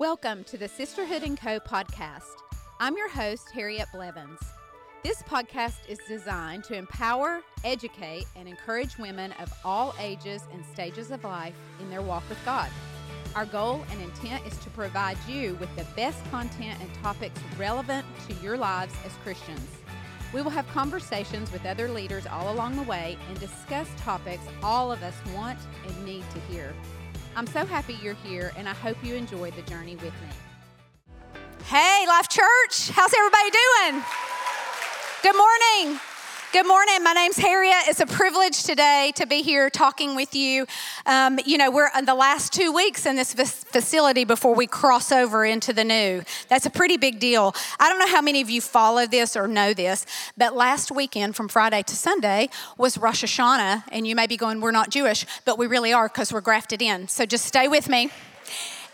Welcome to the Sisterhood and Co podcast. I'm your host, Harriet Blevins. This podcast is designed to empower, educate, and encourage women of all ages and stages of life in their walk with God. Our goal and intent is to provide you with the best content and topics relevant to your lives as Christians. We will have conversations with other leaders all along the way and discuss topics all of us want and need to hear. I'm so happy you're here, and I hope you enjoy the journey with me. Hey, Life Church, how's everybody doing? Good morning. Good morning. My name's Harriet. It's a privilege today to be here talking with you. Um, you know, we're in the last two weeks in this facility before we cross over into the new. That's a pretty big deal. I don't know how many of you follow this or know this, but last weekend from Friday to Sunday was Rosh Hashanah, and you may be going, We're not Jewish, but we really are because we're grafted in. So just stay with me.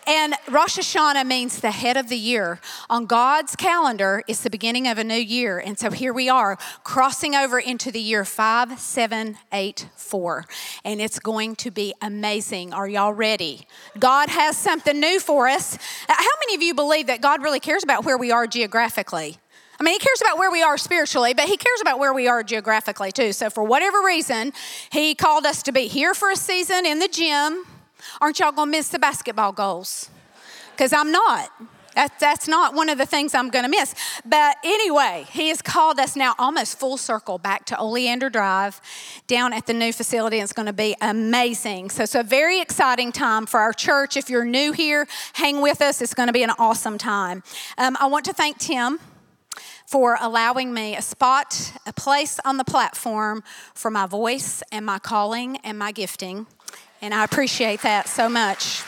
And Rosh Hashanah means the head of the year. On God's calendar, it's the beginning of a new year. And so here we are, crossing over into the year 5784. And it's going to be amazing. Are y'all ready? God has something new for us. Uh, how many of you believe that God really cares about where we are geographically? I mean, he cares about where we are spiritually, but he cares about where we are geographically too. So, for whatever reason, he called us to be here for a season in the gym Aren't y'all gonna miss the basketball goals? Because I'm not. That, that's not one of the things I'm going to miss. But anyway, he has called us now almost full circle back to Oleander Drive down at the new facility. It's going to be amazing. So it's a very exciting time for our church. If you're new here, hang with us. It's going to be an awesome time. Um, I want to thank Tim for allowing me a spot, a place on the platform for my voice and my calling and my gifting. And I appreciate that so much.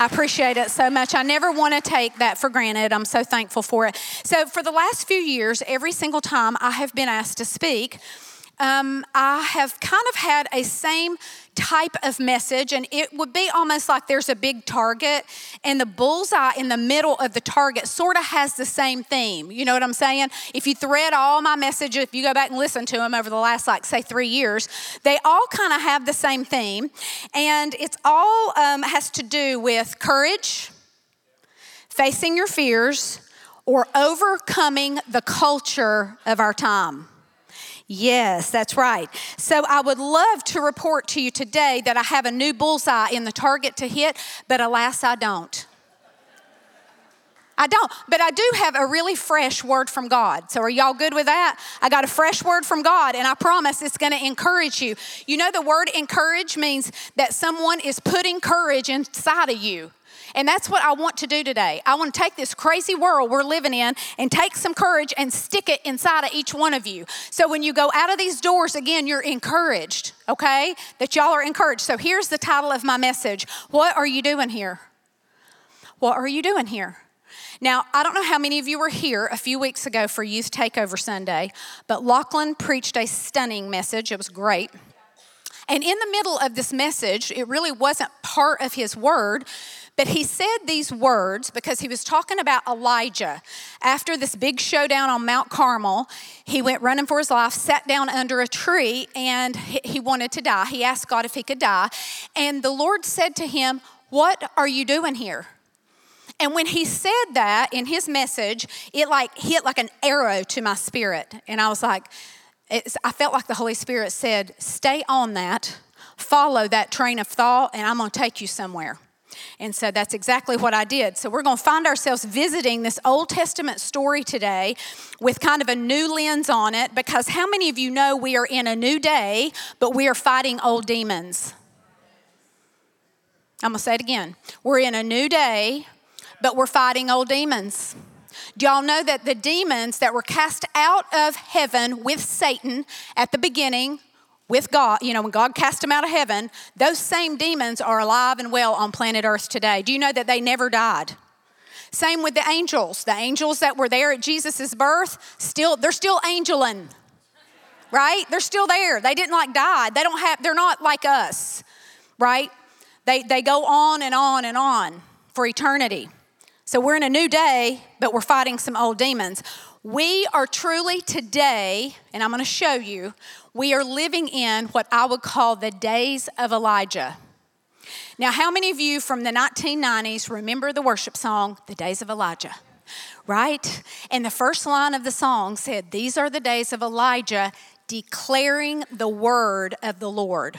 I appreciate it so much. I never want to take that for granted. I'm so thankful for it. So, for the last few years, every single time I have been asked to speak, um, I have kind of had a same type of message, and it would be almost like there's a big target, and the bullseye in the middle of the target sort of has the same theme. You know what I'm saying? If you thread all my messages, if you go back and listen to them over the last, like, say, three years, they all kind of have the same theme, and it's all um, has to do with courage, facing your fears, or overcoming the culture of our time. Yes, that's right. So I would love to report to you today that I have a new bullseye in the target to hit, but alas, I don't. I don't, but I do have a really fresh word from God. So, are y'all good with that? I got a fresh word from God, and I promise it's going to encourage you. You know, the word encourage means that someone is putting courage inside of you. And that's what I want to do today. I want to take this crazy world we're living in and take some courage and stick it inside of each one of you. So when you go out of these doors, again, you're encouraged, okay? That y'all are encouraged. So here's the title of my message What are you doing here? What are you doing here? Now, I don't know how many of you were here a few weeks ago for Youth Takeover Sunday, but Lachlan preached a stunning message. It was great. And in the middle of this message, it really wasn't part of his word, but he said these words because he was talking about Elijah. After this big showdown on Mount Carmel, he went running for his life, sat down under a tree, and he wanted to die. He asked God if he could die. And the Lord said to him, What are you doing here? And when he said that in his message, it like hit like an arrow to my spirit. And I was like, I felt like the Holy Spirit said, Stay on that, follow that train of thought, and I'm going to take you somewhere. And so that's exactly what I did. So we're going to find ourselves visiting this Old Testament story today with kind of a new lens on it because how many of you know we are in a new day, but we are fighting old demons? I'm going to say it again. We're in a new day, but we're fighting old demons. Do y'all know that the demons that were cast out of heaven with Satan at the beginning with God, you know, when God cast them out of heaven, those same demons are alive and well on planet Earth today. Do you know that they never died? Same with the angels. The angels that were there at Jesus' birth, still, they're still angeling, right? They're still there. They didn't like die. They don't have, they're not like us, right? They, they go on and on and on for eternity. So we're in a new day, but we're fighting some old demons. We are truly today, and I'm going to show you, we are living in what I would call the days of Elijah. Now, how many of you from the 1990s remember the worship song, The Days of Elijah? Right? And the first line of the song said, These are the days of Elijah declaring the word of the Lord.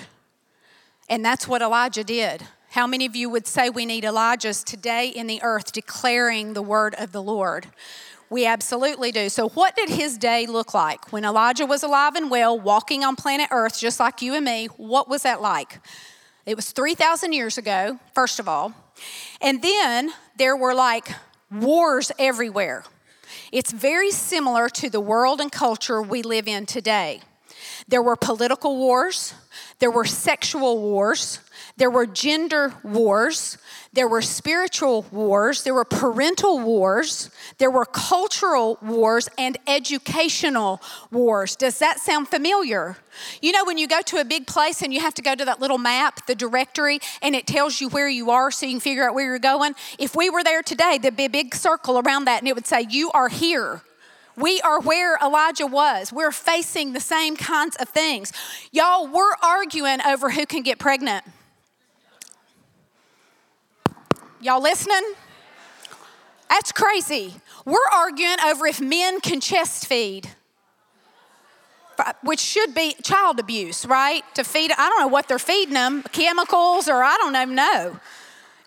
And that's what Elijah did. How many of you would say we need Elijahs today in the earth declaring the word of the Lord? We absolutely do. So, what did his day look like? When Elijah was alive and well, walking on planet Earth, just like you and me, what was that like? It was 3,000 years ago, first of all. And then there were like wars everywhere. It's very similar to the world and culture we live in today. There were political wars, there were sexual wars, there were gender wars, there were spiritual wars, there were parental wars, there were cultural wars, and educational wars. Does that sound familiar? You know, when you go to a big place and you have to go to that little map, the directory, and it tells you where you are so you can figure out where you're going. If we were there today, there'd be a big circle around that, and it would say, You are here. We are where Elijah was. We're facing the same kinds of things. Y'all, we're arguing over who can get pregnant. Y'all listening? That's crazy. We're arguing over if men can chest feed, which should be child abuse, right? To feed, I don't know what they're feeding them, chemicals, or I don't even know.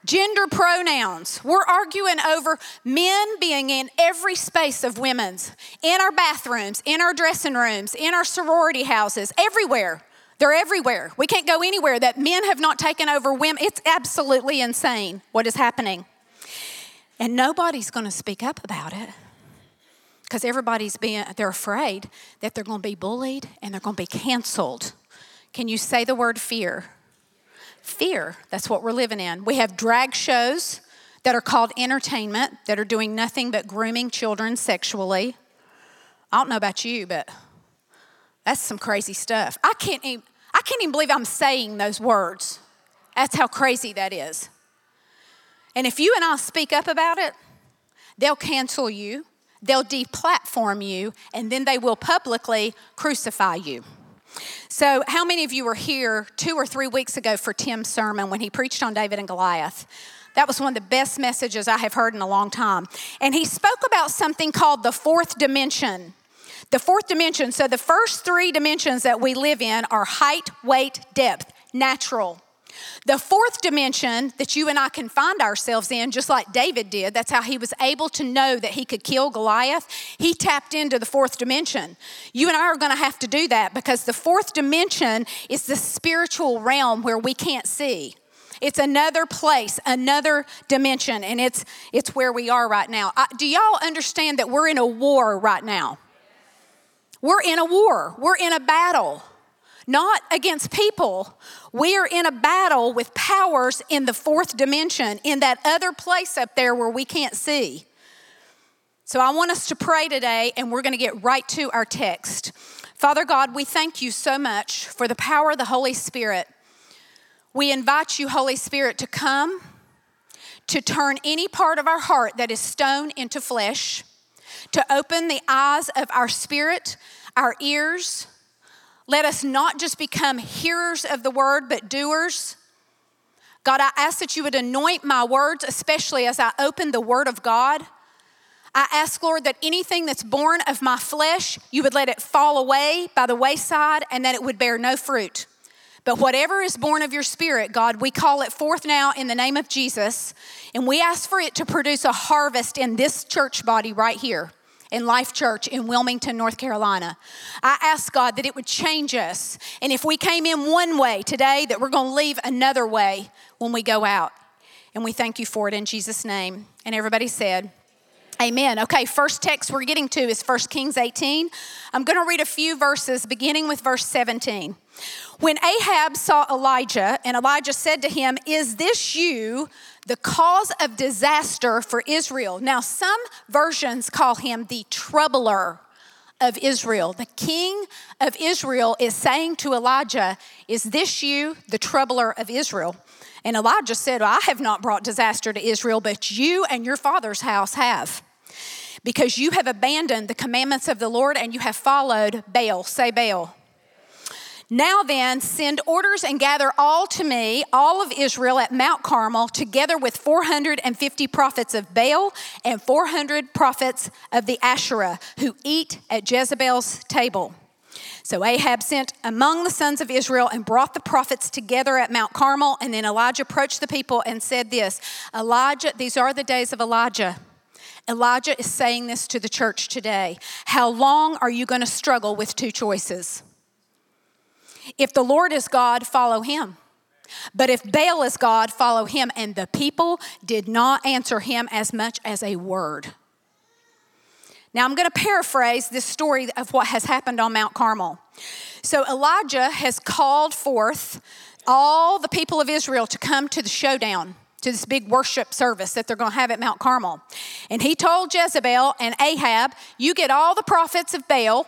Gender pronouns. We're arguing over men being in every space of women's, in our bathrooms, in our dressing rooms, in our sorority houses, everywhere. They're everywhere. We can't go anywhere that men have not taken over women. It's absolutely insane what is happening. And nobody's going to speak up about it because everybody's being, they're afraid that they're going to be bullied and they're going to be canceled. Can you say the word fear? Fear. That's what we're living in. We have drag shows that are called entertainment that are doing nothing but grooming children sexually. I don't know about you, but that's some crazy stuff. I can't even, I can't even believe I'm saying those words. That's how crazy that is. And if you and I speak up about it, they'll cancel you, they'll deplatform you, and then they will publicly crucify you. So, how many of you were here two or three weeks ago for Tim's sermon when he preached on David and Goliath? That was one of the best messages I have heard in a long time. And he spoke about something called the fourth dimension. The fourth dimension, so the first three dimensions that we live in are height, weight, depth, natural. The fourth dimension that you and I can find ourselves in, just like David did, that's how he was able to know that he could kill Goliath. He tapped into the fourth dimension. You and I are going to have to do that because the fourth dimension is the spiritual realm where we can't see. It's another place, another dimension, and it's, it's where we are right now. I, do y'all understand that we're in a war right now? We're in a war, we're in a battle, not against people. We are in a battle with powers in the fourth dimension, in that other place up there where we can't see. So I want us to pray today, and we're going to get right to our text. Father God, we thank you so much for the power of the Holy Spirit. We invite you, Holy Spirit, to come, to turn any part of our heart that is stone into flesh to open the eyes of our spirit, our ears. Let us not just become hearers of the word, but doers. God, I ask that you would anoint my words, especially as I open the word of God. I ask, Lord, that anything that's born of my flesh, you would let it fall away by the wayside and that it would bear no fruit. But whatever is born of your spirit, God, we call it forth now in the name of Jesus, and we ask for it to produce a harvest in this church body right here in Life Church in Wilmington, North Carolina. I ask God that it would change us. And if we came in one way today, that we're going to leave another way when we go out. And we thank you for it in Jesus' name. And everybody said, Amen. Okay, first text we're getting to is 1 Kings 18. I'm going to read a few verses beginning with verse 17. When Ahab saw Elijah, and Elijah said to him, Is this you, the cause of disaster for Israel. Now, some versions call him the troubler of Israel. The king of Israel is saying to Elijah, Is this you, the troubler of Israel? And Elijah said, I have not brought disaster to Israel, but you and your father's house have. Because you have abandoned the commandments of the Lord and you have followed Baal. Say Baal. Now then, send orders and gather all to me, all of Israel at Mount Carmel, together with 450 prophets of Baal and 400 prophets of the Asherah who eat at Jezebel's table. So Ahab sent among the sons of Israel and brought the prophets together at Mount Carmel. And then Elijah approached the people and said, This Elijah, these are the days of Elijah. Elijah is saying this to the church today. How long are you going to struggle with two choices? If the Lord is God, follow him. But if Baal is God, follow him. And the people did not answer him as much as a word. Now, I'm going to paraphrase this story of what has happened on Mount Carmel. So, Elijah has called forth all the people of Israel to come to the showdown, to this big worship service that they're going to have at Mount Carmel. And he told Jezebel and Ahab, You get all the prophets of Baal,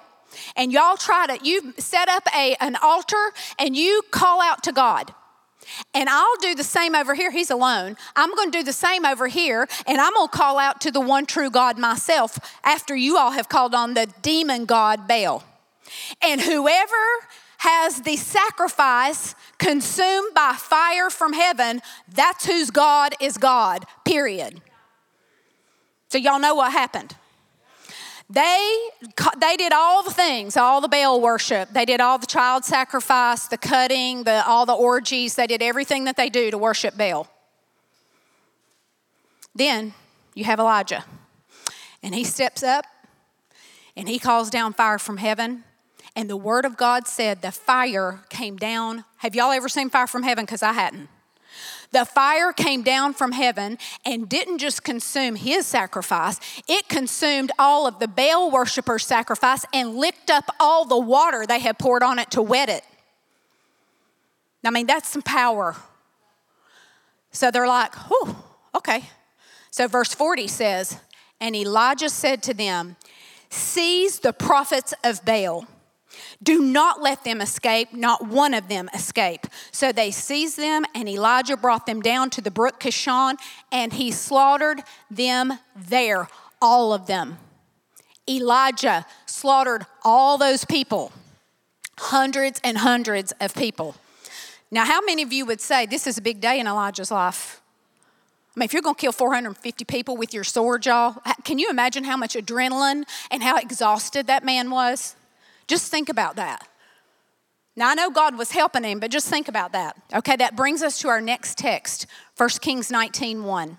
and y'all try to, you set up a, an altar and you call out to God. And I'll do the same over here. He's alone. I'm going to do the same over here, and I'm going to call out to the one true God myself after you all have called on the demon God Baal. And whoever has the sacrifice consumed by fire from heaven, that's whose God is God, period. So, y'all know what happened. They, they did all the things, all the Baal worship. They did all the child sacrifice, the cutting, the, all the orgies. They did everything that they do to worship Baal. Then you have Elijah, and he steps up and he calls down fire from heaven. And the word of God said the fire came down. Have y'all ever seen fire from heaven? Because I hadn't. The fire came down from heaven and didn't just consume his sacrifice, it consumed all of the Baal worshippers' sacrifice and licked up all the water they had poured on it to wet it. I mean, that's some power. So they're like, whew, okay. So verse 40 says, And Elijah said to them, Seize the prophets of Baal do not let them escape, not one of them escape. So they seized them, and Elijah brought them down to the brook Kishon, and he slaughtered them there, all of them. Elijah slaughtered all those people, hundreds and hundreds of people. Now, how many of you would say this is a big day in Elijah's life? I mean, if you're going to kill 450 people with your sword, y'all, can you imagine how much adrenaline and how exhausted that man was? Just think about that. Now, I know God was helping him, but just think about that. Okay, that brings us to our next text, 1 Kings 19 1.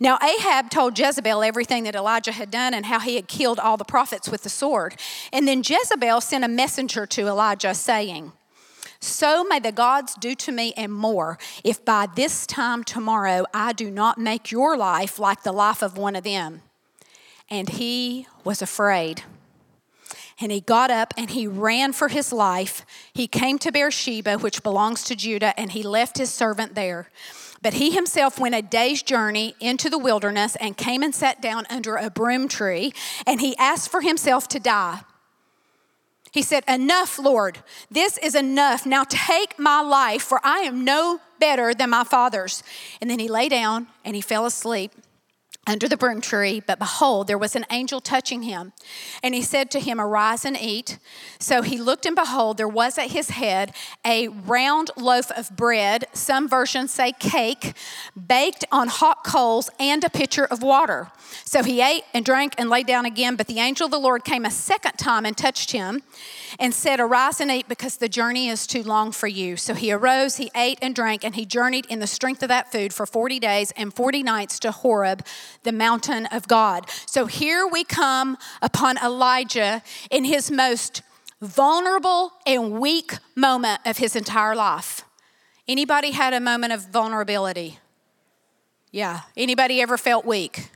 Now, Ahab told Jezebel everything that Elijah had done and how he had killed all the prophets with the sword. And then Jezebel sent a messenger to Elijah saying, So may the gods do to me and more, if by this time tomorrow I do not make your life like the life of one of them. And he was afraid. And he got up and he ran for his life. He came to Beersheba, which belongs to Judah, and he left his servant there. But he himself went a day's journey into the wilderness and came and sat down under a broom tree, and he asked for himself to die. He said, Enough, Lord. This is enough. Now take my life, for I am no better than my father's. And then he lay down and he fell asleep under the broom tree, but behold, there was an angel touching him. And he said to him, Arise and eat. So he looked, and behold, there was at his head a round loaf of bread, some versions say cake, baked on hot coals, and a pitcher of water. So he ate and drank and lay down again. But the angel of the Lord came a second time and touched him and said, Arise and eat, because the journey is too long for you. So he arose, he ate and drank, and he journeyed in the strength of that food for 40 days and 40 nights to Horeb, the mountain of God. So here we come upon Elijah in his most vulnerable and weak moment of his entire life. Anybody had a moment of vulnerability? Yeah. Anybody ever felt weak?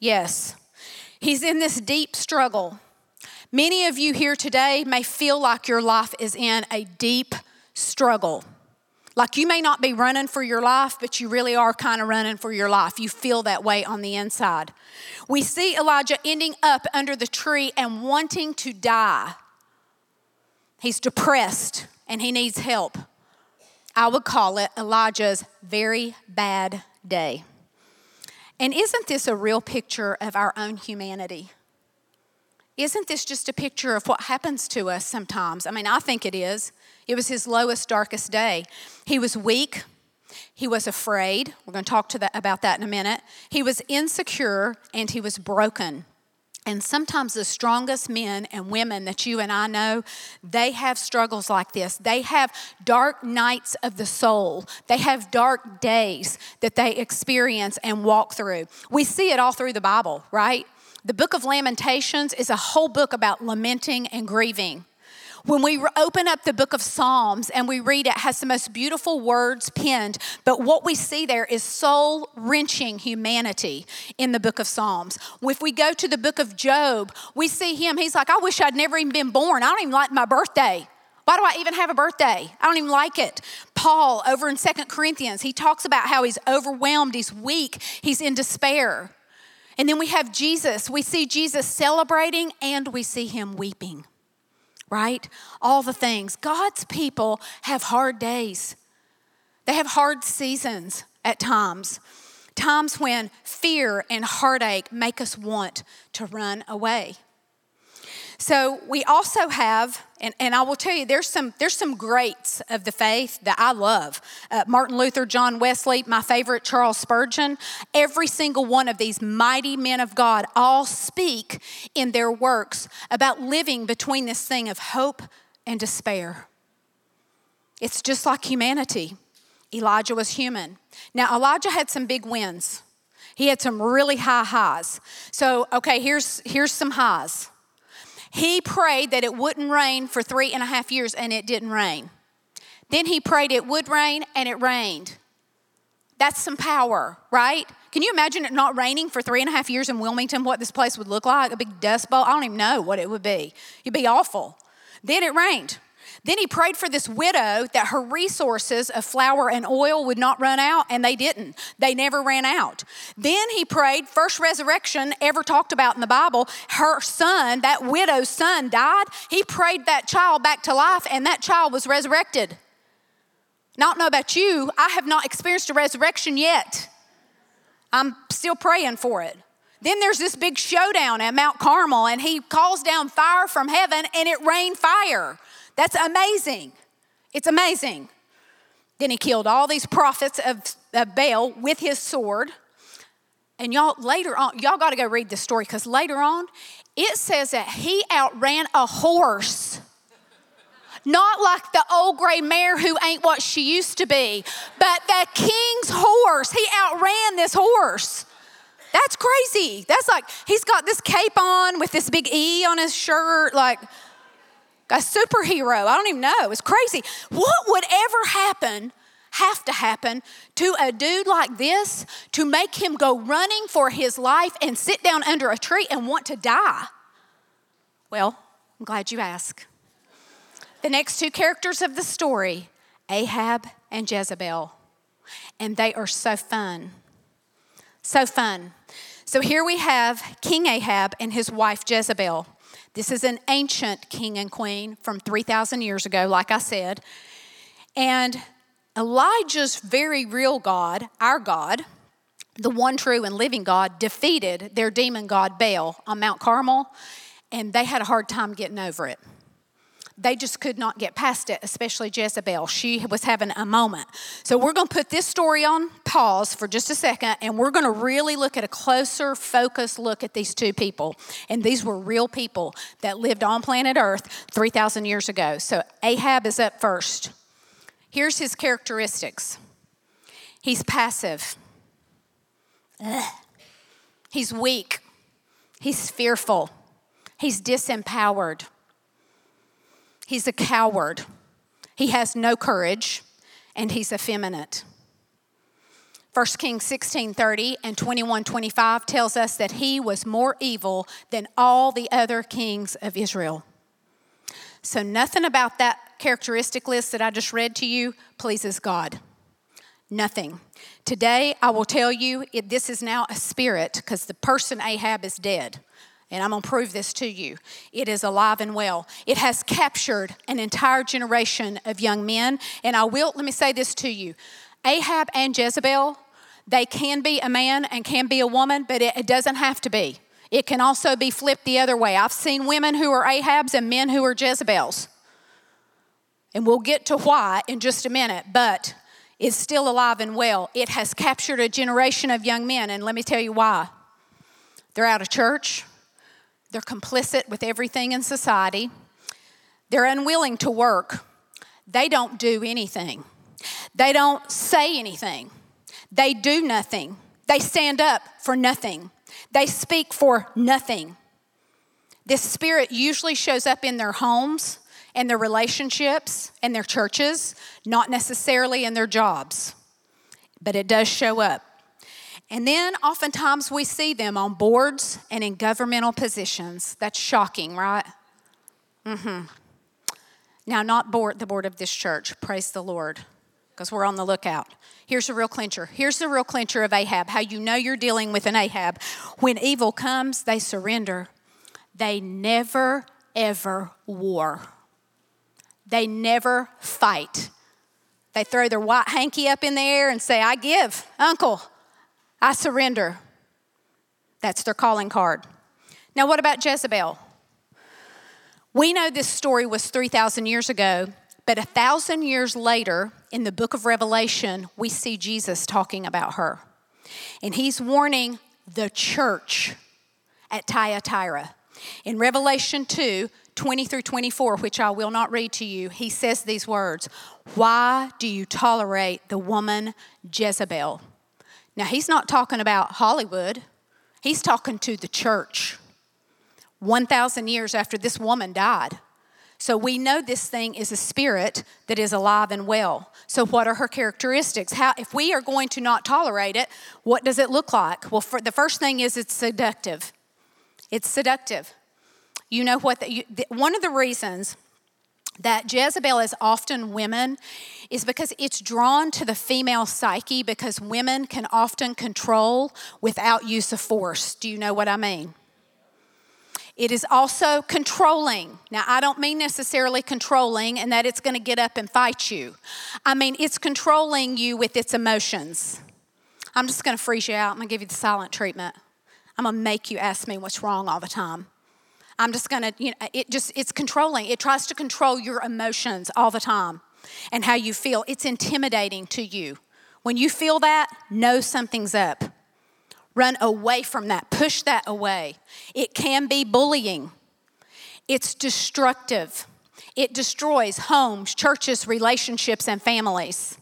Yes. He's in this deep struggle. Many of you here today may feel like your life is in a deep struggle. Like you may not be running for your life, but you really are kind of running for your life. You feel that way on the inside. We see Elijah ending up under the tree and wanting to die. He's depressed and he needs help. I would call it Elijah's very bad day. And isn't this a real picture of our own humanity? Isn't this just a picture of what happens to us sometimes? I mean, I think it is. It was his lowest, darkest day. He was weak. He was afraid. We're going to talk to that, about that in a minute. He was insecure and he was broken. And sometimes the strongest men and women that you and I know, they have struggles like this. They have dark nights of the soul. They have dark days that they experience and walk through. We see it all through the Bible, right? The book of Lamentations is a whole book about lamenting and grieving. When we open up the book of Psalms and we read it, it has the most beautiful words penned, but what we see there is soul wrenching humanity in the book of Psalms. If we go to the book of Job, we see him, he's like, I wish I'd never even been born. I don't even like my birthday. Why do I even have a birthday? I don't even like it. Paul, over in Second Corinthians, he talks about how he's overwhelmed, he's weak, he's in despair. And then we have Jesus. We see Jesus celebrating and we see him weeping right? All the things. God's people have hard days, they have hard seasons at times. Times when fear and heartache make us want to run away. So we also have, and, and I will tell you, there's some there's some greats of the faith that I love. Uh, Martin Luther, John Wesley, my favorite, Charles Spurgeon. Every single one of these mighty men of God all speak in their works about living between this thing of hope and despair. It's just like humanity. Elijah was human. Now Elijah had some big wins. He had some really high highs. So, okay, here's here's some highs. He prayed that it wouldn't rain for three and a half years, and it didn't rain. Then he prayed it would rain, and it rained. That's some power, right? Can you imagine it not raining for three and a half years in Wilmington, what this place would look like? A big dust bowl? I don't even know what it would be. It'd be awful. Then it rained. Then he prayed for this widow that her resources of flour and oil would not run out, and they didn't. They never ran out. Then he prayed, first resurrection ever talked about in the Bible, her son, that widow's son, died. He prayed that child back to life, and that child was resurrected. Not know about you, I have not experienced a resurrection yet. I'm still praying for it. Then there's this big showdown at Mount Carmel, and he calls down fire from heaven, and it rained fire. That's amazing. It's amazing. Then he killed all these prophets of, of Baal with his sword. And y'all, later on, y'all got to go read this story because later on, it says that he outran a horse. Not like the old gray mare who ain't what she used to be, but the king's horse. He outran this horse. That's crazy. That's like, he's got this cape on with this big E on his shirt. Like, a superhero. I don't even know. It's crazy. What would ever happen, have to happen, to a dude like this to make him go running for his life and sit down under a tree and want to die? Well, I'm glad you asked. The next two characters of the story Ahab and Jezebel. And they are so fun. So fun. So here we have King Ahab and his wife Jezebel. This is an ancient king and queen from 3,000 years ago, like I said. And Elijah's very real God, our God, the one true and living God, defeated their demon god Baal on Mount Carmel, and they had a hard time getting over it they just could not get past it, especially Jezebel. She was having a moment. So we're going to put this story on pause for just a second, and we're going to really look at a closer, focused look at these two people. And these were real people that lived on planet Earth 3,000 years ago. So Ahab is up first. Here's his characteristics he's passive, Ugh. he's weak, he's fearful, he's disempowered. He's a coward. He has no courage, and he's effeminate. 1 Kings 16 30 and 21 25 tells us that he was more evil than all the other kings of Israel. So, nothing about that characteristic list that I just read to you pleases God. Nothing. Today, I will tell you this is now a spirit because the person Ahab is dead. And I'm going to prove this to you. It is alive and well. It has captured an entire generation of young men. And I will, let me say this to you Ahab and Jezebel, they can be a man and can be a woman, but it, it doesn't have to be. It can also be flipped the other way. I've seen women who are Ahabs and men who are Jezebels. And we'll get to why in just a minute, but it's still alive and well. It has captured a generation of young men, and let me tell you why. They're out of church, they're complicit with everything in society, they're unwilling to work, they don't do anything, they don't say anything, they do nothing, they stand up for nothing. They speak for nothing. This spirit usually shows up in their homes and their relationships and their churches, not necessarily in their jobs, but it does show up. And then oftentimes we see them on boards and in governmental positions. That's shocking, right? Mm-hmm. Now, not board, the board of this church, praise the Lord, because we're on the lookout. Here's the real clincher. Here's the real clincher of Ahab how you know you're dealing with an Ahab. When evil comes, they surrender. They never, ever war. They never fight. They throw their white hanky up in the air and say, I give, Uncle, I surrender. That's their calling card. Now, what about Jezebel? We know this story was 3,000 years ago, but a thousand years later, in the book of Revelation, we see Jesus talking about her. And he's warning the church at Thyatira. In Revelation 2, 20 through 24, which I will not read to you, he says these words Why do you tolerate the woman Jezebel? Now, he's not talking about Hollywood, he's talking to the church. 1,000 years after this woman died. So we know this thing is a spirit that is alive and well. So what are her characteristics? How if we are going to not tolerate it, what does it look like? Well, for, the first thing is it's seductive. It's seductive. You know what the, you, the, one of the reasons that Jezebel is often women is because it's drawn to the female psyche because women can often control without use of force. Do you know what I mean? It is also controlling. Now, I don't mean necessarily controlling and that it's going to get up and fight you. I mean, it's controlling you with its emotions. I'm just going to freeze you out. I'm going to give you the silent treatment. I'm going to make you ask me what's wrong all the time. I'm just going to, you know, it just, it's controlling. It tries to control your emotions all the time and how you feel. It's intimidating to you. When you feel that, know something's up. Run away from that, push that away. It can be bullying, it's destructive. It destroys homes, churches, relationships, and families.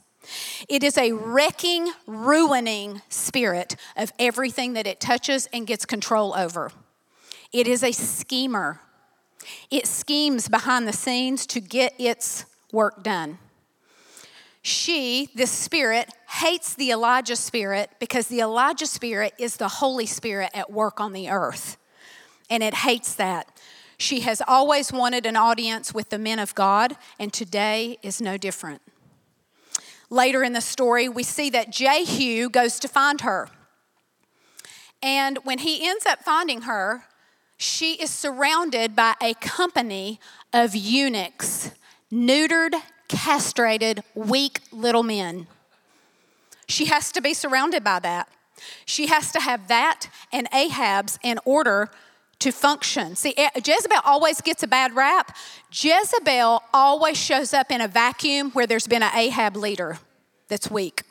It is a wrecking, ruining spirit of everything that it touches and gets control over. It is a schemer. It schemes behind the scenes to get its work done. She, this spirit, hates the Elijah spirit because the Elijah spirit is the Holy Spirit at work on the earth. And it hates that. She has always wanted an audience with the men of God, and today is no different. Later in the story, we see that Jehu goes to find her. And when he ends up finding her, she is surrounded by a company of eunuchs, neutered castrated, weak little men. She has to be surrounded by that. She has to have that and Ahab's in order to function. See, eh, Jezebel always gets a bad rap. Jezebel always shows up in a vacuum where there's been an Ahab leader that's weak.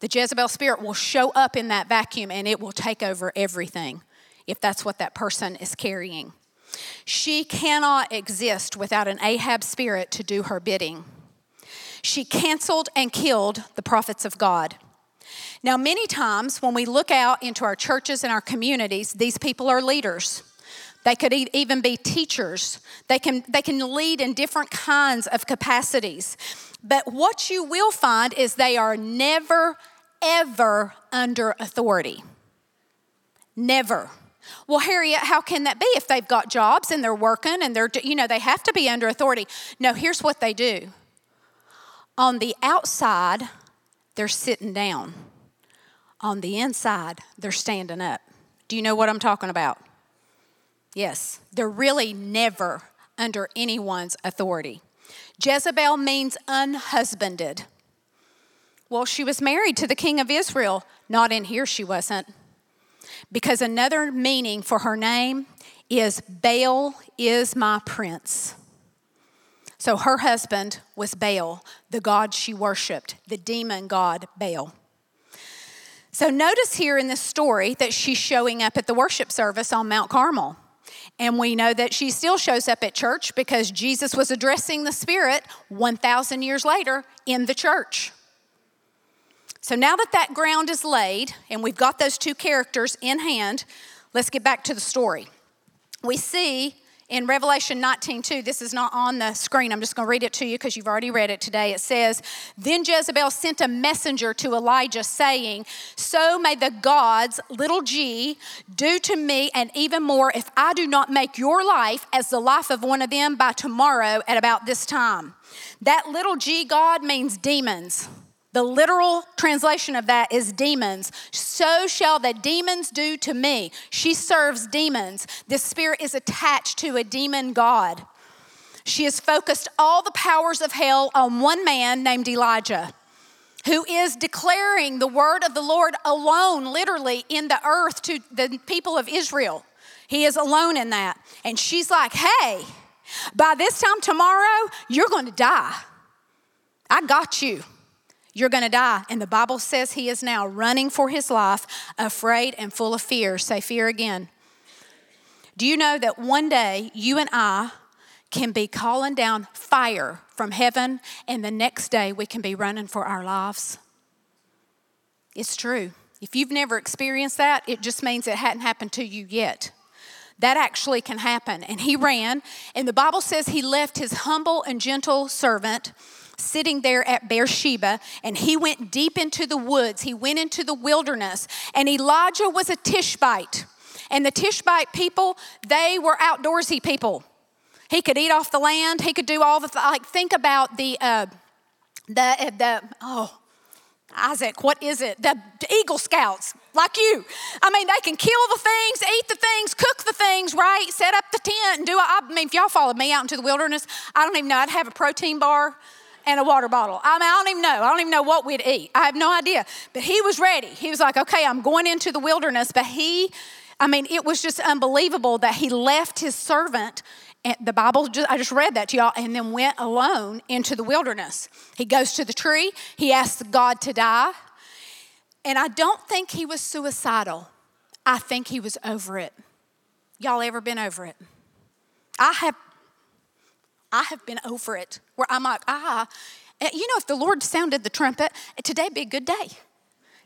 The Jezebel spirit will show up in that vacuum and it will take over everything if that's what that person is carrying. She cannot exist without an Ahab spirit to do her bidding. She canceled and killed the prophets of God. Now, many times when we look out into our churches and our communities, these people are leaders. They could even be teachers. They can, they can lead in different kinds of capacities. But what you will find is they are never, ever under authority. Never. Well, Harriet, how can that be if they've got jobs and they're working and they're, you know, they have to be under authority? No, here's what they do. On the outside, they're sitting down. On the inside, they're standing up. Do you know what I'm talking about? Yes, they're really never under anyone's authority. Jezebel means unhusbanded. Well, she was married to the king of Israel. Not in here, she wasn't. Because another meaning for her name is Baal is my prince. So her husband was Baal, the god she worshiped, the demon god Baal. So notice here in this story that she's showing up at the worship service on Mount Carmel. And we know that she still shows up at church because Jesus was addressing the Spirit 1,000 years later in the church. So now that that ground is laid and we've got those two characters in hand, let's get back to the story. We see in Revelation 19 2, this is not on the screen. I'm just going to read it to you because you've already read it today. It says, Then Jezebel sent a messenger to Elijah saying, So may the gods, little g, do to me and even more if I do not make your life as the life of one of them by tomorrow at about this time. That little g God means demons. The literal translation of that is demons. So shall the demons do to me. She serves demons. This spirit is attached to a demon god. She has focused all the powers of hell on one man named Elijah, who is declaring the word of the Lord alone, literally, in the earth to the people of Israel. He is alone in that. And she's like, hey, by this time tomorrow, you're going to die. I got you you're going to die. And the Bible says he is now running for his life, afraid and full of fear. Say fear again. Do you know that one day you and I can be calling down fire from heaven, and the next day we can be running for our lives? It's true. If you've never experienced that, it just means it hadn't happened to you yet. That actually can happen. And he ran, and the Bible says he left his humble and gentle servant sitting there at Beersheba, and he went deep into the woods. He went into the wilderness, and Elijah was a Tishbite. And the Tishbite people, they were outdoorsy people. He could eat off the land. He could do all the like. Think about the uh, the uh, the oh Isaac, what is it? The Eagle Scouts, like you. I mean, they can kill the things, eat the things, cook the things, right? Set up the tent and do. I mean, if y'all followed me out into the wilderness, I don't even know. I'd have a protein bar and a water bottle. I mean, I don't even know. I don't even know what we'd eat. I have no idea. But he was ready. He was like, okay, I'm going into the wilderness. But he, I mean, it was just unbelievable that he left his servant. And the Bible, just, I just read that to y'all, and then went alone into the wilderness. He goes to the tree. He asks God to die. And I don't think he was suicidal. I think he was over it. Y'all ever been over it? I have I have been over it where I'm like, ah, eh, you know, if the Lord sounded the trumpet, today'd be a good day.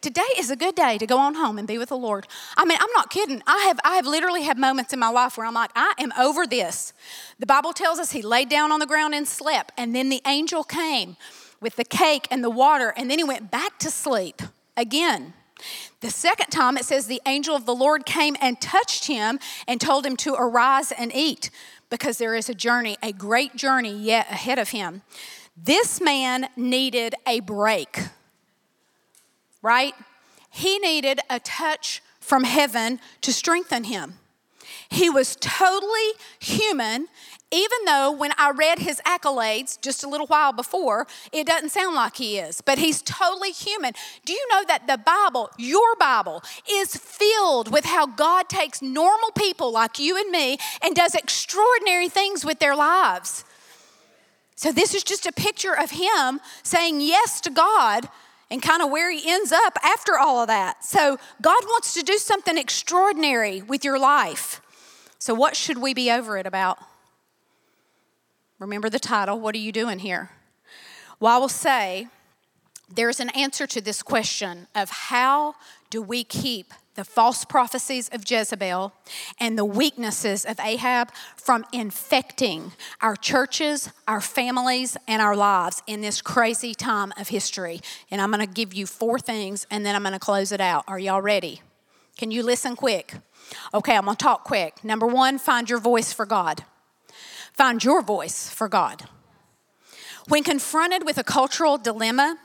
Today is a good day to go on home and be with the Lord. I mean, I'm not kidding. I have, I have literally had moments in my life where I'm like, I am over this. The Bible tells us he laid down on the ground and slept, and then the angel came with the cake and the water, and then he went back to sleep again. The second time it says the angel of the Lord came and touched him and told him to arise and eat because there is a journey, a great journey yet ahead of him. This man needed a break, right? He needed a touch from heaven to strengthen him. He was totally human even though when I read his accolades just a little while before, it doesn't sound like he is, but he's totally human. Do you know that the Bible, your Bible, is filled with how God takes normal people like you and me and does extraordinary things with their lives? So, this is just a picture of him saying yes to God and kind of where he ends up after all of that. So, God wants to do something extraordinary with your life. So, what should we be over it about? Remember the title. What are you doing here? Well, I will say there's an answer to this question of how do we keep the false prophecies of Jezebel and the weaknesses of Ahab from infecting our churches, our families, and our lives in this crazy time of history. And I'm going to give you four things and then I'm going to close it out. Are y'all ready? Can you listen quick? Okay, I'm going to talk quick. Number one, find your voice for God. Find your voice for God. When confronted with a cultural dilemma,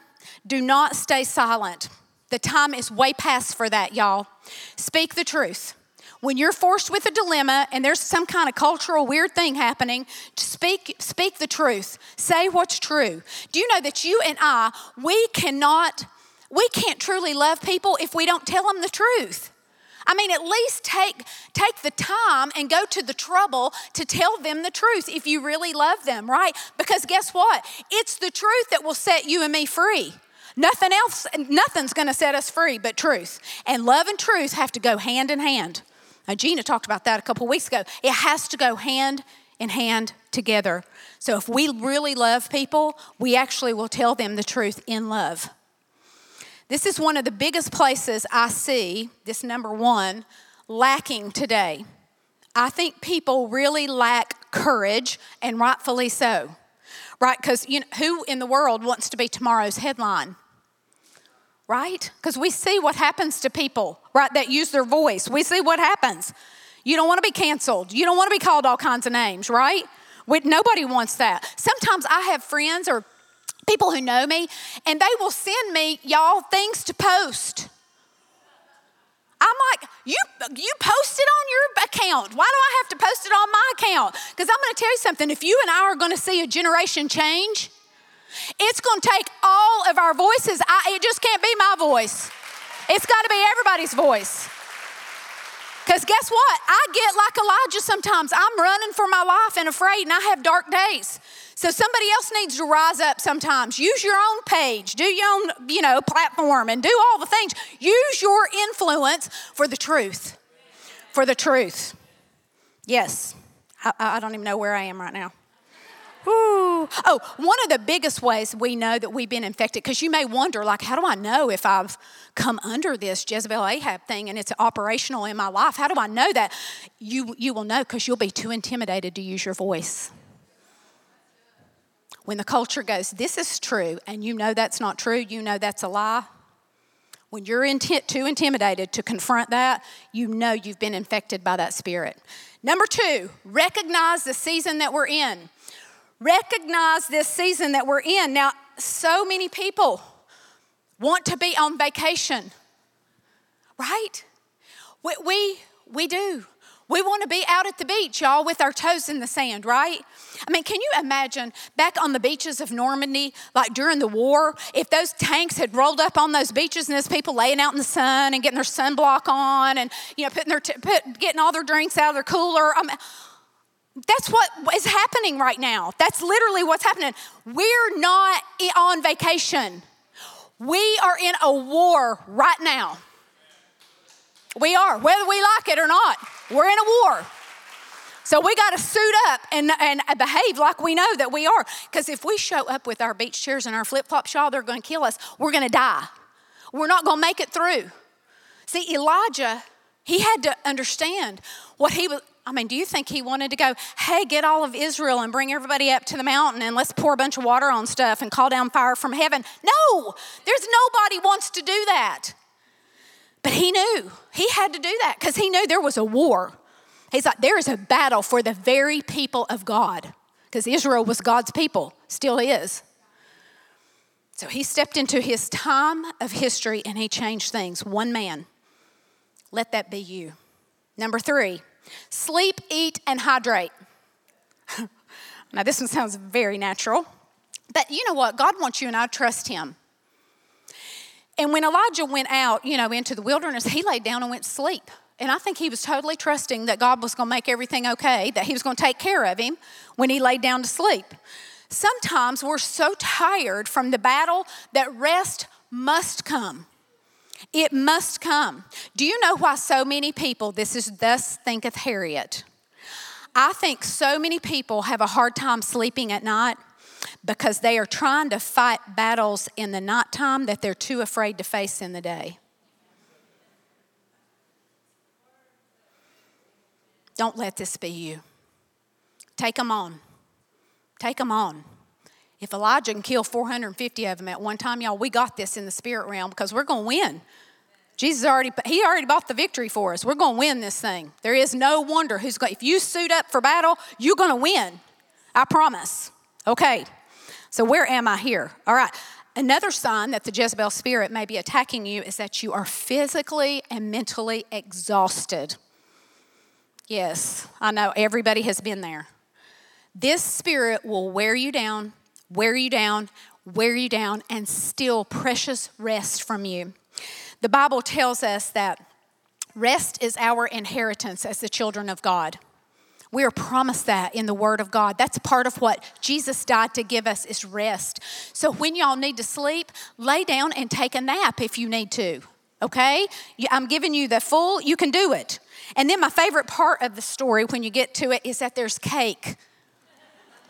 do not stay silent. The time is way past for that, y'all. Speak the truth. When you're forced with a dilemma and there's some kind of cultural weird thing happening, speak, speak the truth. Say what's true. Do you know that you and I, we cannot, we can't truly love people if we don't tell them the truth. I mean, at least take, take the time and go to the trouble to tell them the truth if you really love them, right? Because guess what? It's the truth that will set you and me free. Nothing else, nothing's gonna set us free but truth. And love and truth have to go hand in hand. Now, Gina talked about that a couple weeks ago. It has to go hand in hand together. So if we really love people, we actually will tell them the truth in love. This is one of the biggest places I see, this number one, lacking today. I think people really lack courage, and rightfully so. Right? Because you know, who in the world wants to be tomorrow's headline? Right? Because we see what happens to people, right, that use their voice. We see what happens. You don't want to be canceled. You don't want to be called all kinds of names, right? We, nobody wants that. Sometimes I have friends or people who know me, and they will send me, y'all, things to post. I'm like, you, you post it on your account. Why do I have to post it on my account? Because I'm going to tell you something. If you and I are going to see a generation change, it's going to take all of our voices. I, it just can't be my voice. It's got to be everybody's voice. Because guess what? I get like Elijah sometimes. I'm running for my life and afraid, and I have dark days. So somebody else needs to rise up sometimes. Use your own page, do your own, you know, platform and do all the things. Use your influence for the truth. For the truth. Yes. I, I don't even know where I am right now. Ooh. Oh, one of the biggest ways we know that we've been infected, because you may wonder, like, how do I know if I've come under this Jezebel Ahab thing and it's operational in my life? How do I know that? You, you will know because you'll be too intimidated to use your voice when the culture goes, This is true, and you know that's not true, you know that's a lie, when you're too intimidated to confront that, you know you've been infected by that spirit. Number two, recognize the season that we're in. Recognize this season that we're in. Now, so many people want to be on vacation, right? We, we, we do. We want to be out at the beach, y'all, with our toes in the sand, right? I mean, can you imagine back on the beaches of Normandy, like during the war, if those tanks had rolled up on those beaches and there's people laying out in the sun and getting their sunblock on and, you know, putting their, t- put, getting all their drinks out of their cooler. I mean, that's what is happening right now. That's literally what's happening. We're not on vacation. We are in a war right now. We are, whether we like it or not. We're in a war. So we got to suit up and, and behave like we know that we are. Because if we show up with our beach chairs and our flip flops, y'all, they're going to kill us. We're going to die. We're not going to make it through. See, Elijah, he had to understand what he was. I mean, do you think he wanted to go, hey, get all of Israel and bring everybody up to the mountain and let's pour a bunch of water on stuff and call down fire from heaven? No, there's nobody wants to do that. But he knew he had to do that because he knew there was a war. He's like, there is a battle for the very people of God because Israel was God's people, still is. So he stepped into his time of history and he changed things. One man. Let that be you. Number three, sleep, eat, and hydrate. now, this one sounds very natural, but you know what? God wants you and I trust him. And when Elijah went out, you know, into the wilderness, he laid down and went to sleep. And I think he was totally trusting that God was going to make everything okay, that he was going to take care of him when he laid down to sleep. Sometimes we're so tired from the battle that rest must come. It must come. Do you know why so many people, this is thus thinketh Harriet. I think so many people have a hard time sleeping at night because they are trying to fight battles in the nighttime that they're too afraid to face in the day. Don't let this be you. Take them on. Take them on. If Elijah can kill 450 of them at one time, y'all, we got this in the spirit realm because we're going to win. Jesus already, he already bought the victory for us. We're going to win this thing. There is no wonder who's going, if you suit up for battle, you're going to win. I promise. Okay. So, where am I here? All right. Another sign that the Jezebel spirit may be attacking you is that you are physically and mentally exhausted. Yes, I know everybody has been there. This spirit will wear you down, wear you down, wear you down, and steal precious rest from you. The Bible tells us that Rest is our inheritance as the children of God. We are promised that in the Word of God. That's part of what Jesus died to give us is rest. So when y'all need to sleep, lay down and take a nap if you need to. Okay? I'm giving you the full, you can do it. And then my favorite part of the story when you get to it is that there's cake.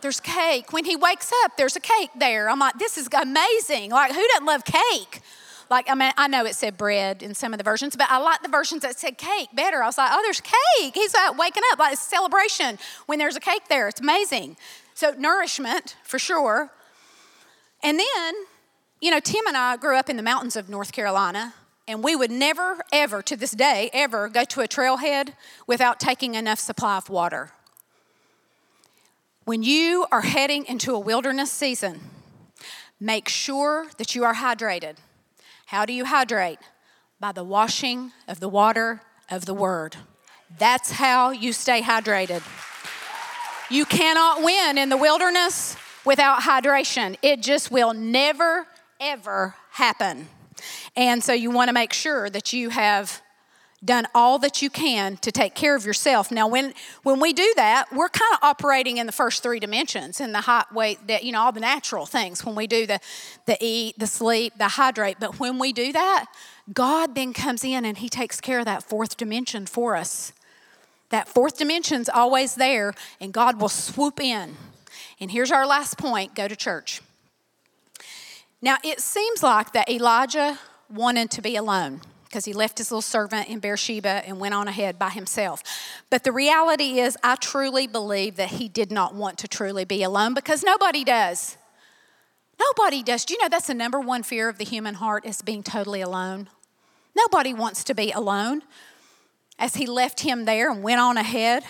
There's cake. When he wakes up, there's a cake there. I'm like, this is amazing. Like, who doesn't love cake? Like, I mean, I know it said bread in some of the versions, but I like the versions that said cake better. I was like, oh, there's cake. He's like waking up, like it's a celebration when there's a cake there. It's amazing. So, nourishment for sure. And then, you know, Tim and I grew up in the mountains of North Carolina, and we would never, ever, to this day, ever go to a trailhead without taking enough supply of water. When you are heading into a wilderness season, make sure that you are hydrated. How do you hydrate? By the washing of the water of the Word. That's how you stay hydrated. You cannot win in the wilderness without hydration. It just will never, ever happen. And so you want to make sure that you have done all that you can to take care of yourself. Now, when, when we do that, we're kind of operating in the first three dimensions in the height, weight, that, you know, all the natural things. When we do the, the eat, the sleep, the hydrate. But when we do that, God then comes in and He takes care of that fourth dimension for us. That fourth dimension's always there, and God will swoop in. And here's our last point go to church. Now, it seems like that Elijah wanted to be alone because he left his little servant in Beersheba and went on ahead by himself. But the reality is, I truly believe that he did not want to truly be alone because nobody does. Nobody does. Do you know that's the number one fear of the human heart is being totally alone? Nobody wants to be alone. As he left him there and went on ahead,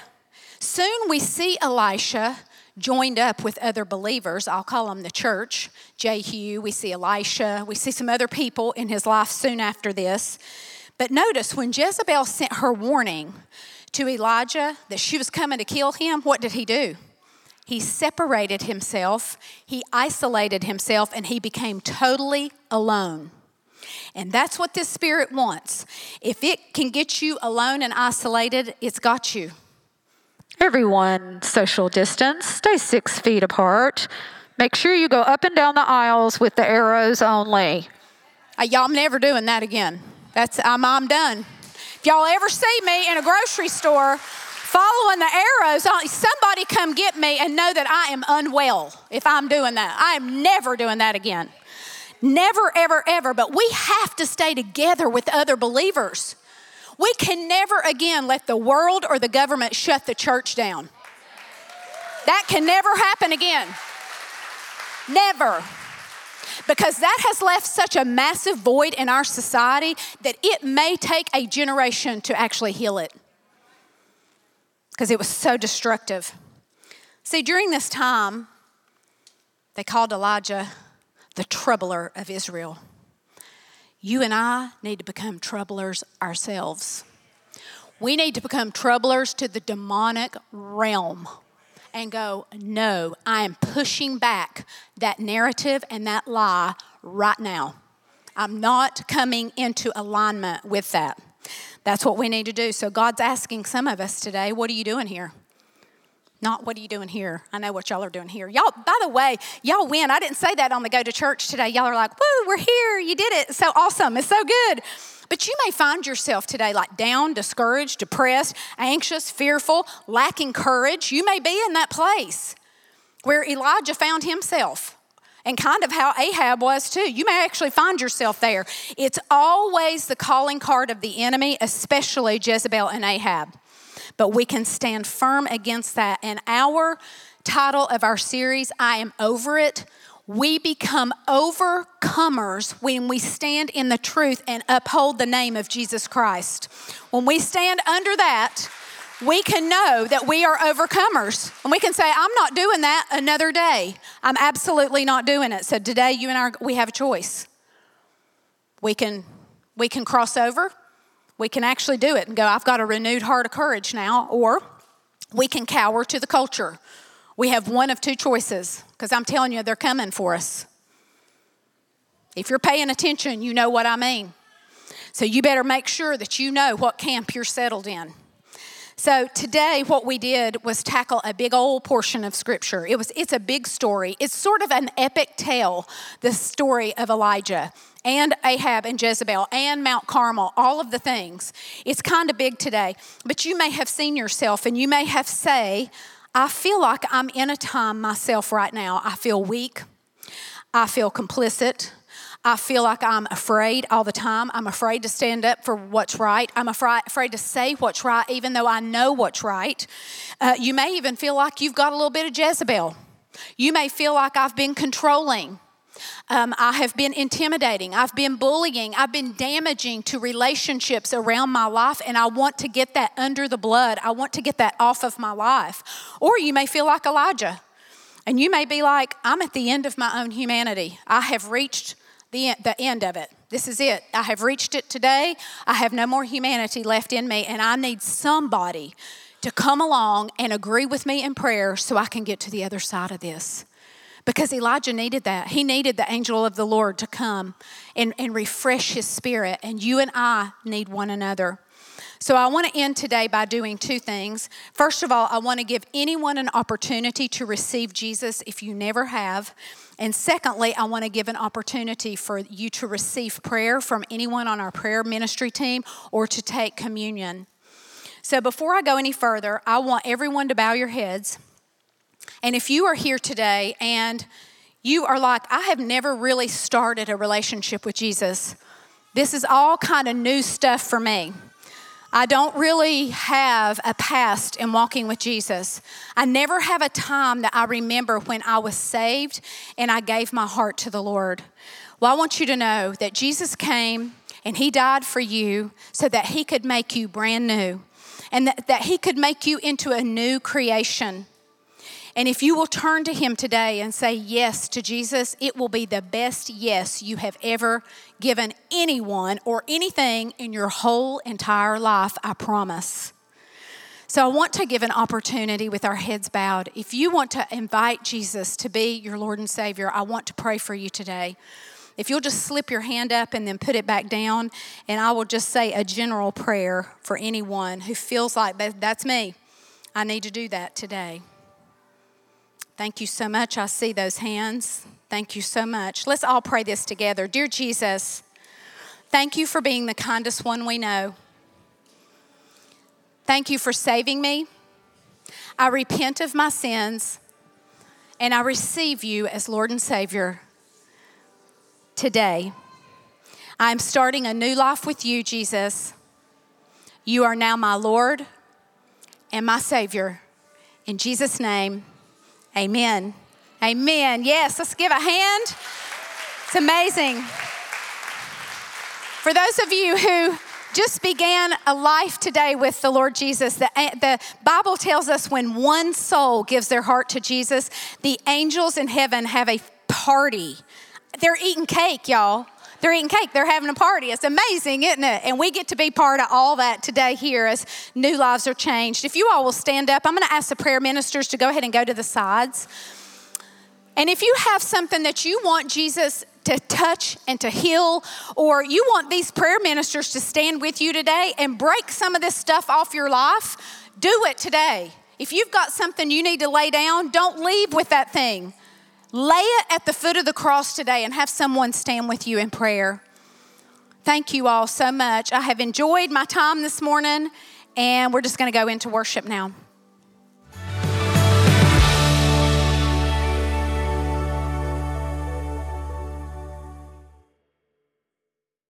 soon we see Elisha joined up with other believers. I'll call them the church. Jehu, we see Elisha, we see some other people in his life soon after this. But notice when Jezebel sent her warning to Elijah that she was coming to kill him, what did he do? He separated himself, he isolated himself, and he became totally alone. And that's what this spirit wants. If it can get you alone and isolated, it's got you. Everyone social distance, stay six feet apart. Make sure you go up and down the aisles with the arrows only. Uh, y'all, I'm never doing that again. That's I'm, I'm done. If y'all ever see me in a grocery store following the arrows, somebody come get me and know that I am unwell if I'm doing that. I am never doing that again. Never, ever, ever. But we have to stay together with other believers. We can never again let the world or the government shut the church down. That can never happen again. Never. Because that has left such a massive void in our society that it may take a generation to actually heal it. Because it was so destructive. See, during this time, they called Elijah the troubler of Israel. You and I need to become troublers ourselves. We need to become troublers to the demonic realm and go, No, I am pushing back that narrative and that lie right now. I'm not coming into alignment with that. That's what we need to do. So, God's asking some of us today, What are you doing here? Not what are you doing here? I know what y'all are doing here. Y'all, by the way, y'all win. I didn't say that on the go to church today. Y'all are like, woo, we're here. You did it. So awesome. It's so good. But you may find yourself today like down, discouraged, depressed, anxious, fearful, lacking courage. You may be in that place where Elijah found himself and kind of how Ahab was too. You may actually find yourself there. It's always the calling card of the enemy, especially Jezebel and Ahab but we can stand firm against that. And our title of our series, I Am Over It, we become overcomers when we stand in the truth and uphold the name of Jesus Christ. When we stand under that, we can know that we are overcomers. And we can say, I'm not doing that another day. I'm absolutely not doing it. So today you and I we have a choice. We can we can cross over we can actually do it and go, I've got a renewed heart of courage now, or we can cower to the culture. We have one of two choices because I'm telling you, they're coming for us. If you're paying attention, you know what I mean. So you better make sure that you know what camp you're settled in. So today what we did was tackle a big old portion of scripture. It was it's a big story. It's sort of an epic tale, the story of Elijah and Ahab and Jezebel and Mount Carmel, all of the things. It's kind of big today. But you may have seen yourself and you may have say, I feel like I'm in a time myself right now. I feel weak. I feel complicit. I feel like I'm afraid all the time. I'm afraid to stand up for what's right. I'm afraid, afraid to say what's right, even though I know what's right. Uh, you may even feel like you've got a little bit of Jezebel. You may feel like I've been controlling. Um, I have been intimidating. I've been bullying. I've been damaging to relationships around my life, and I want to get that under the blood. I want to get that off of my life. Or you may feel like Elijah, and you may be like, I'm at the end of my own humanity. I have reached the, the end of it. This is it. I have reached it today. I have no more humanity left in me, and I need somebody to come along and agree with me in prayer so I can get to the other side of this. Because Elijah needed that. He needed the angel of the Lord to come and, and refresh his spirit, and you and I need one another. So, I want to end today by doing two things. First of all, I want to give anyone an opportunity to receive Jesus if you never have. And secondly, I want to give an opportunity for you to receive prayer from anyone on our prayer ministry team or to take communion. So before I go any further, I want everyone to bow your heads. And if you are here today and you are like, I have never really started a relationship with Jesus, this is all kind of new stuff for me. I don't really have a past in walking with Jesus. I never have a time that I remember when I was saved and I gave my heart to the Lord. Well, I want you to know that Jesus came and He died for you so that He could make you brand new and that, that He could make you into a new creation. And if you will turn to Him today and say yes to Jesus, it will be the best yes you have ever given anyone or anything in your whole entire life, I promise. So I want to give an opportunity with our heads bowed. If you want to invite Jesus to be your Lord and Savior, I want to pray for you today. If you'll just slip your hand up and then put it back down, and I will just say a general prayer for anyone who feels like that, that's me. I need to do that today. Thank you so much. I see those hands. Thank you so much. Let's all pray this together. Dear Jesus, thank you for being the kindest one we know. Thank you for saving me. I repent of my sins and I receive you as Lord and Savior today. I'm starting a new life with you, Jesus. You are now my Lord and my Savior. In Jesus' name, Amen. Amen. Yes, let's give a hand. It's amazing. For those of you who just began a life today with the Lord Jesus. The, the Bible tells us when one soul gives their heart to Jesus, the angels in heaven have a party. They're eating cake, y'all. They're eating cake. They're having a party. It's amazing, isn't it? And we get to be part of all that today here as new lives are changed. If you all will stand up, I'm going to ask the prayer ministers to go ahead and go to the sides. And if you have something that you want Jesus to touch and to heal, or you want these prayer ministers to stand with you today and break some of this stuff off your life, do it today. If you've got something you need to lay down, don't leave with that thing. Lay it at the foot of the cross today and have someone stand with you in prayer. Thank you all so much. I have enjoyed my time this morning, and we're just going to go into worship now.